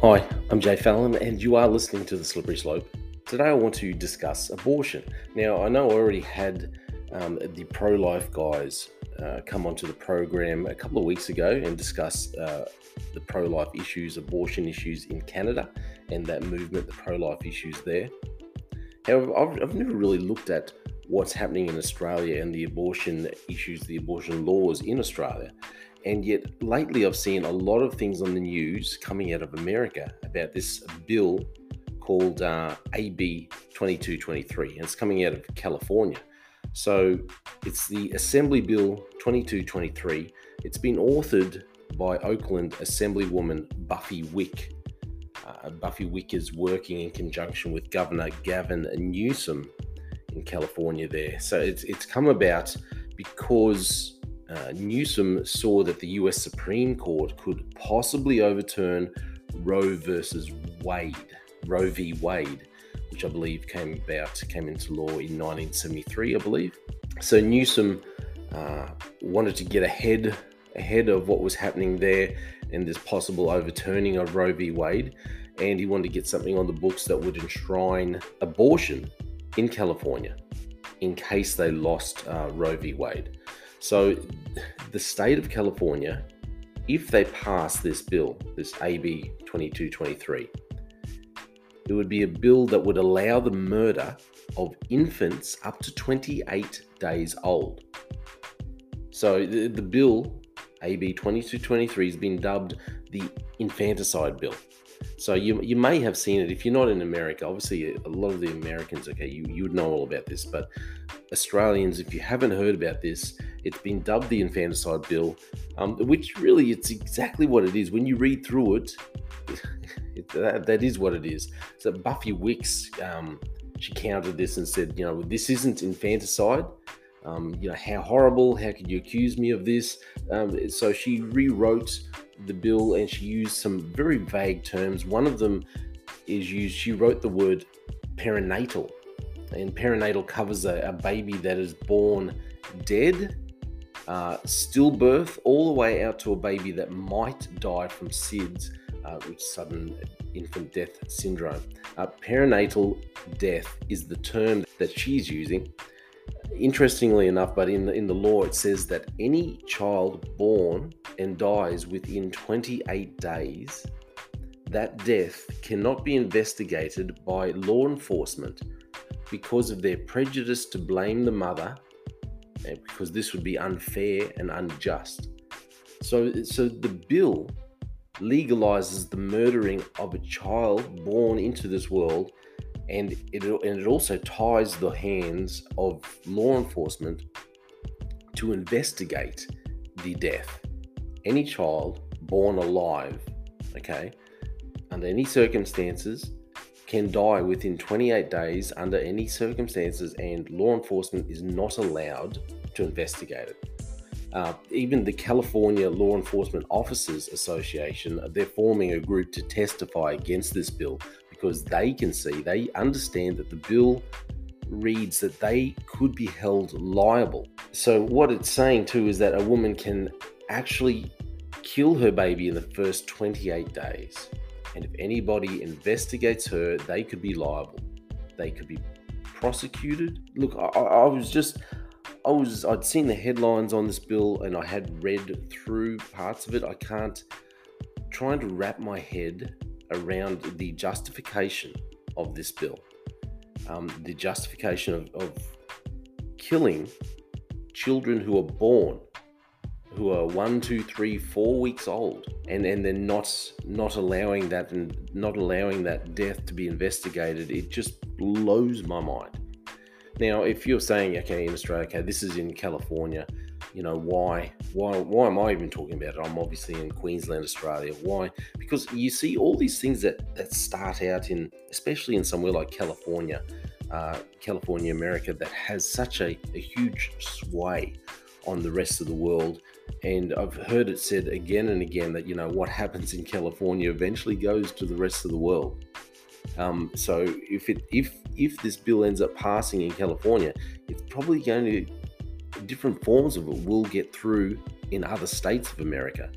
Hi, I'm Jay Fallon, and you are listening to The Slippery Slope. Today, I want to discuss abortion. Now, I know I already had um, the pro life guys uh, come onto the program a couple of weeks ago and discuss uh, the pro life issues, abortion issues in Canada, and that movement, the pro life issues there. However, I've, I've never really looked at what's happening in Australia and the abortion issues, the abortion laws in Australia. And yet, lately, I've seen a lot of things on the news coming out of America about this bill called uh, AB 2223, and it's coming out of California. So, it's the Assembly Bill 2223. It's been authored by Oakland Assemblywoman Buffy Wick. Uh, Buffy Wick is working in conjunction with Governor Gavin Newsom in California there. So, it's, it's come about because uh, Newsom saw that the US Supreme Court could possibly overturn Roe versus Wade, Roe v. Wade, which I believe came about, came into law in 1973, I believe. So Newsom uh, wanted to get ahead ahead of what was happening there and this possible overturning of Roe v. Wade, and he wanted to get something on the books that would enshrine abortion in California in case they lost uh, Roe v. Wade. So, the state of California, if they pass this bill, this AB 2223, it would be a bill that would allow the murder of infants up to 28 days old. So, the, the bill, AB 2223, has been dubbed the infanticide bill. So you you may have seen it if you're not in America. Obviously, a lot of the Americans, okay, you you know all about this, but Australians, if you haven't heard about this, it's been dubbed the infanticide bill, um, which really it's exactly what it is. When you read through it, it that, that is what it is. So Buffy Wicks, um, she countered this and said, you know, this isn't infanticide. Um, you know, how horrible, how could you accuse me of this? Um, so she rewrote the bill and she used some very vague terms. One of them is used, she wrote the word perinatal, and perinatal covers a, a baby that is born dead, uh, stillbirth, all the way out to a baby that might die from SIDS, uh, which sudden infant death syndrome. Uh, perinatal death is the term that she's using interestingly enough, but in the, in the law, it says that any child born and dies within 28 days, that death cannot be investigated by law enforcement because of their prejudice to blame the mother, eh, because this would be unfair and unjust. So, so the bill legalizes the murdering of a child born into this world and it, and it also ties the hands of law enforcement to investigate the death. Any child born alive, okay, under any circumstances, can die within 28 days under any circumstances, and law enforcement is not allowed to investigate it. Uh, even the California Law Enforcement Officers Association, they're forming a group to testify against this bill because they can see, they understand that the bill reads that they could be held liable. So, what it's saying too is that a woman can actually kill her baby in the first 28 days. And if anybody investigates her, they could be liable. They could be prosecuted. Look, I, I was just. I was I'd seen the headlines on this bill and I had read through parts of it. I can't trying to wrap my head around the justification of this bill, um, the justification of, of killing children who are born who are one, two, three, four weeks old, and and then not not allowing that and not allowing that death to be investigated, it just blows my mind. Now, if you're saying, okay, in Australia, okay, this is in California, you know why why why am i even talking about it? I'm obviously in queensland australia. Why? Because you see all these things that that start out in especially in somewhere like california uh, california america that has such a, a huge sway on the rest of the world. And i've heard it said again and again that you know what happens in california eventually goes to the rest of the world. Um, so if it if if this bill ends up passing in California, it's probably going to different forms of it will get through in other states of America.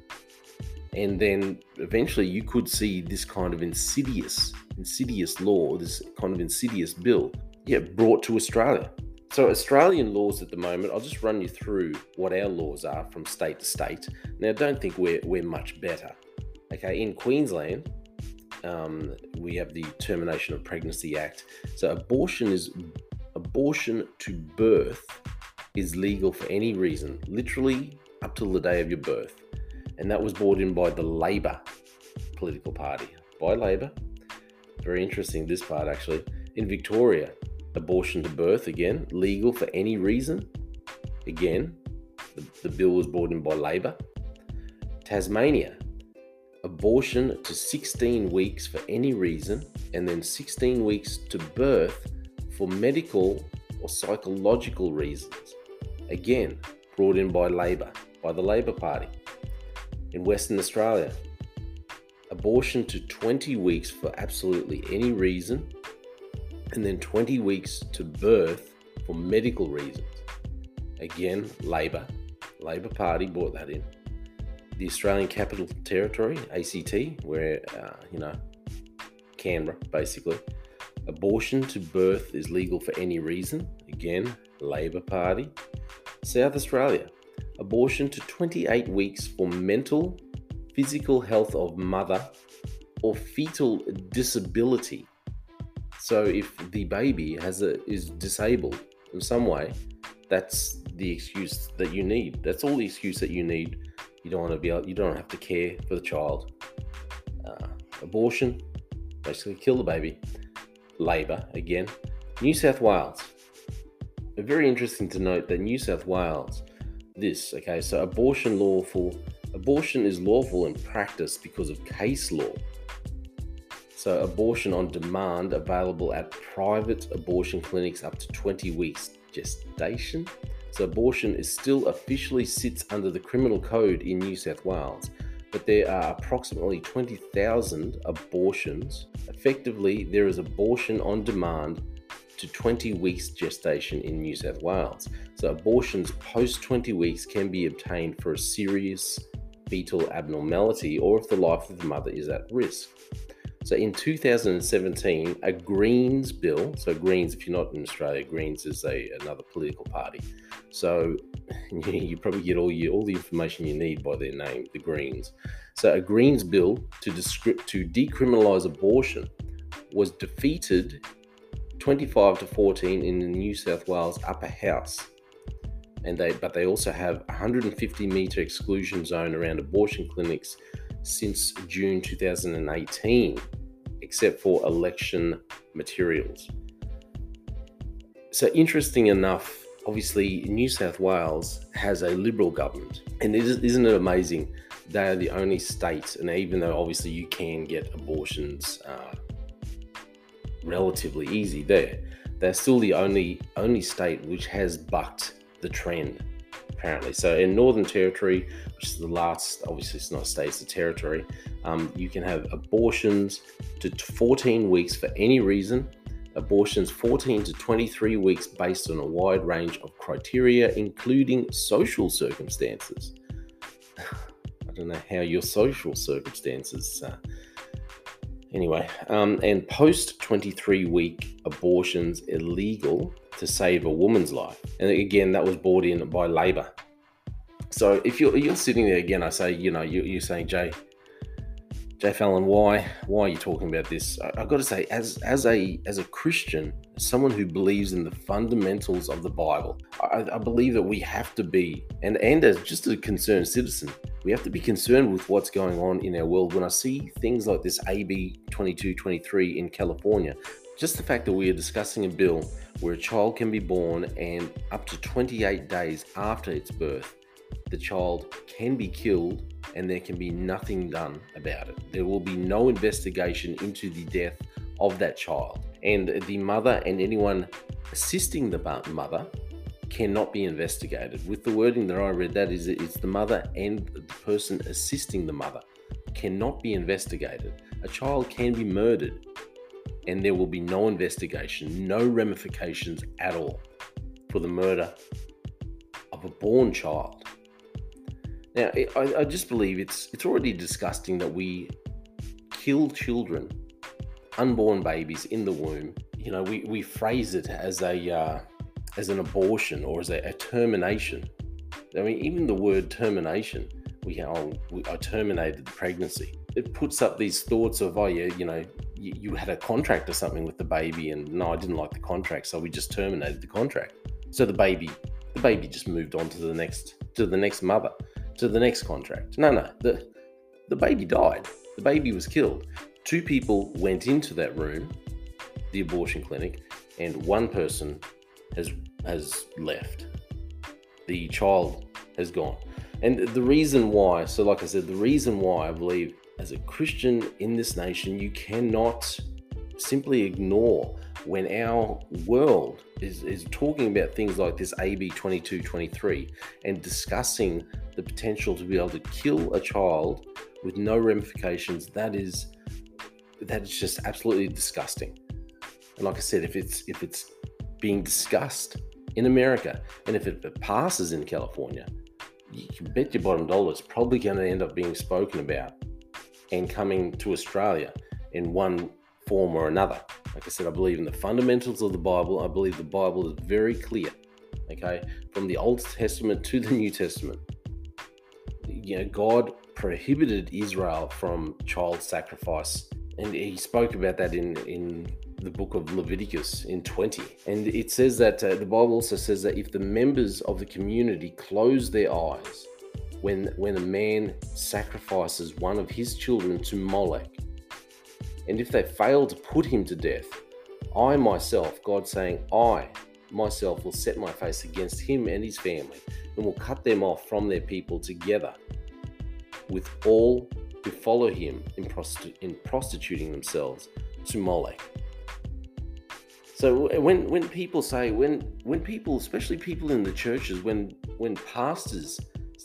And then eventually you could see this kind of insidious, insidious law, this kind of insidious bill, yeah, brought to Australia. So, Australian laws at the moment, I'll just run you through what our laws are from state to state. Now, don't think we're, we're much better. Okay, in Queensland, um, we have the Termination of Pregnancy Act. So, abortion is abortion to birth is legal for any reason, literally up till the day of your birth. And that was brought in by the Labor political party. By Labor. Very interesting, this part actually. In Victoria, abortion to birth, again, legal for any reason. Again, the, the bill was brought in by Labor. Tasmania, abortion to 16 weeks for any reason, and then 16 weeks to birth for medical or psychological reasons. Again, brought in by Labor, by the Labor Party. In Western Australia, abortion to 20 weeks for absolutely any reason, and then 20 weeks to birth for medical reasons. Again, Labor, Labor Party brought that in. The Australian Capital Territory, ACT, where, uh, you know, Canberra, basically. Abortion to birth is legal for any reason. Again, Labor Party. South Australia, abortion to 28 weeks for mental, physical health of mother, or fetal disability so if the baby has a is disabled in some way, that's the excuse that you need. That's all the excuse that you need. You don't want to be able, you don't have to care for the child. Uh, abortion, basically kill the baby. Labor again. New South Wales. Very interesting to note that New South Wales, this okay, so abortion lawful. Abortion is lawful in practice because of case law so, abortion on demand available at private abortion clinics up to 20 weeks gestation. So, abortion is still officially sits under the criminal code in New South Wales, but there are approximately 20,000 abortions. Effectively, there is abortion on demand to 20 weeks gestation in New South Wales. So, abortions post 20 weeks can be obtained for a serious fetal abnormality or if the life of the mother is at risk. So in 2017, a Greens bill, so Greens, if you're not in Australia, Greens is a another political party. So you probably get all you all the information you need by their name, the Greens. So a Greens bill to descript to decriminalise abortion was defeated 25 to 14 in the New South Wales Upper House. And they but they also have 150 metre exclusion zone around abortion clinics since June 2018, except for election materials. So, interesting enough, obviously, New South Wales has a Liberal government. And isn't it amazing? They are the only state, and even though obviously you can get abortions uh, relatively easy there, they're still the only only state which has bucked the trend apparently. So in Northern Territory, which is the last, obviously it's not a state, it's a territory, um, you can have abortions to 14 weeks for any reason, abortions 14 to 23 weeks based on a wide range of criteria, including social circumstances. I don't know how your social circumstances. Uh, anyway, um, and post 23 week abortions illegal to save a woman's life. And again, that was brought in by Labor. So if you're you're sitting there again, I say, you know, you, are saying, Jay, Jay Fallon, why why are you talking about this? I, have got to say, as as a as a Christian, someone who believes in the fundamentals of the Bible, I, I believe that we have to be, and and as just a concerned citizen, we have to be concerned with what's going on in our world. When I see things like this AB 2223 in California, just the fact that we are discussing a bill where a child can be born and up to 28 days after its birth, the child can be killed and there can be nothing done about it. There will be no investigation into the death of that child. And the mother and anyone assisting the mother cannot be investigated. With the wording that I read, that is, it's the mother and the person assisting the mother cannot be investigated. A child can be murdered and there will be no investigation, no ramifications at all for the murder of a born child. Now, I, I just believe it's it's already disgusting that we kill children, unborn babies in the womb. You know, we, we phrase it as a uh, as an abortion or as a, a, termination. I mean, even the word termination, we, oh, we I terminated the pregnancy. It puts up these thoughts of, oh yeah, you know, you, you had a contract or something with the baby, and no, I didn't like the contract, so we just terminated the contract. So the baby, the baby just moved on to the next to the next mother to the next contract. No, no, the, the baby died. The baby was killed. Two people went into that room, the abortion clinic, and one person has has left. The child has gone. And the reason why, so like I said, the reason why I believe as a Christian in this nation, you cannot simply ignore when our world is, is talking about things like this AB 2223 and discussing the potential to be able to kill a child with no ramifications, that is that is just absolutely disgusting. And like I said, if it's if it's being discussed in America and if it passes in California, you can bet your bottom dollar it's probably going to end up being spoken about and coming to Australia in one form or another. Like I said, I believe in the fundamentals of the Bible. I believe the Bible is very clear, okay, from the Old Testament to the New Testament. You know, God prohibited Israel from child sacrifice, and He spoke about that in in the book of Leviticus in 20. And it says that uh, the Bible also says that if the members of the community close their eyes when when a man sacrifices one of his children to Molech, and if they fail to put him to death, I myself, God saying, I myself will set my face against him and his family, and will cut them off from their people together with all who follow him in, in prostituting themselves to Molech. So when when people say when when people, especially people in the churches, when when pastors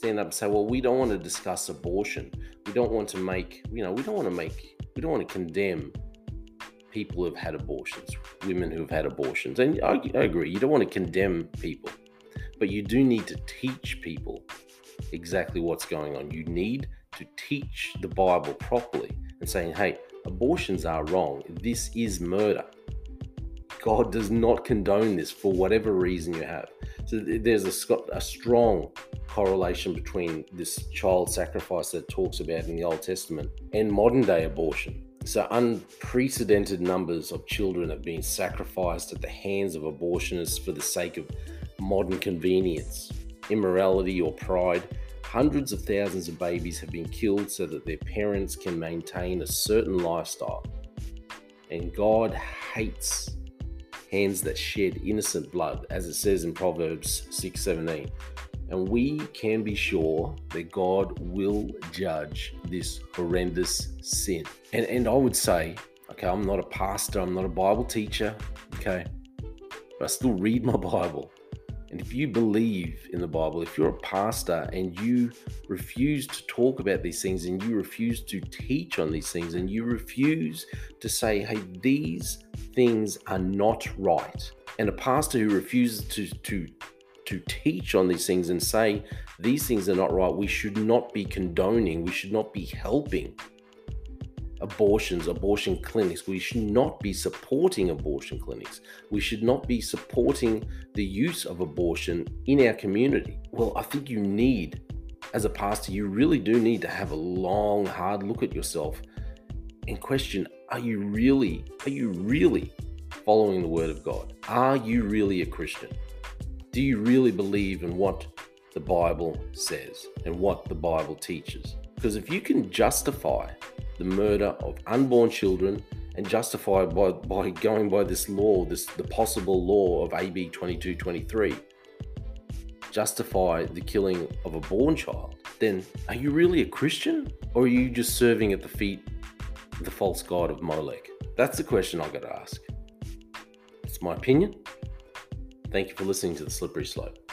stand up and say, well, we don't want to discuss abortion, we don't want to make you know we don't want to make we don't want to condemn people who have had abortions, women who have had abortions. And I, I agree, you don't want to condemn people, but you do need to teach people exactly what's going on. You need to teach the Bible properly and saying, hey, abortions are wrong. This is murder. God does not condone this for whatever reason you have. So there's a, a strong correlation between this child sacrifice that talks about in the Old Testament and modern day abortion. So, unprecedented numbers of children have been sacrificed at the hands of abortionists for the sake of modern convenience, immorality, or pride. Hundreds of thousands of babies have been killed so that their parents can maintain a certain lifestyle. And God hates hands that shed innocent blood, as it says in Proverbs 6:17. And we can be sure that God will judge this horrendous sin. And, and I would say, okay, I'm not a pastor, I'm not a Bible teacher, okay, but I still read my Bible. And if you believe in the Bible, if you're a pastor and you refuse to talk about these things and you refuse to teach on these things and you refuse to say, hey, these things are not right, and a pastor who refuses to, to to teach on these things and say these things are not right. We should not be condoning, we should not be helping abortions, abortion clinics. We should not be supporting abortion clinics. We should not be supporting the use of abortion in our community. Well, I think you need, as a pastor, you really do need to have a long, hard look at yourself and question are you really, are you really following the word of God? Are you really a Christian? do you really believe in what the Bible says and what the Bible teaches? Because if you can justify the murder of unborn children and justify by, by going by this law, this the possible law of AB 2223, justify the killing of a born child, then are you really a Christian or are you just serving at the feet of the false god of Molech? That's the question I got to ask. It's my opinion. Thank you for listening to The Slippery Slope.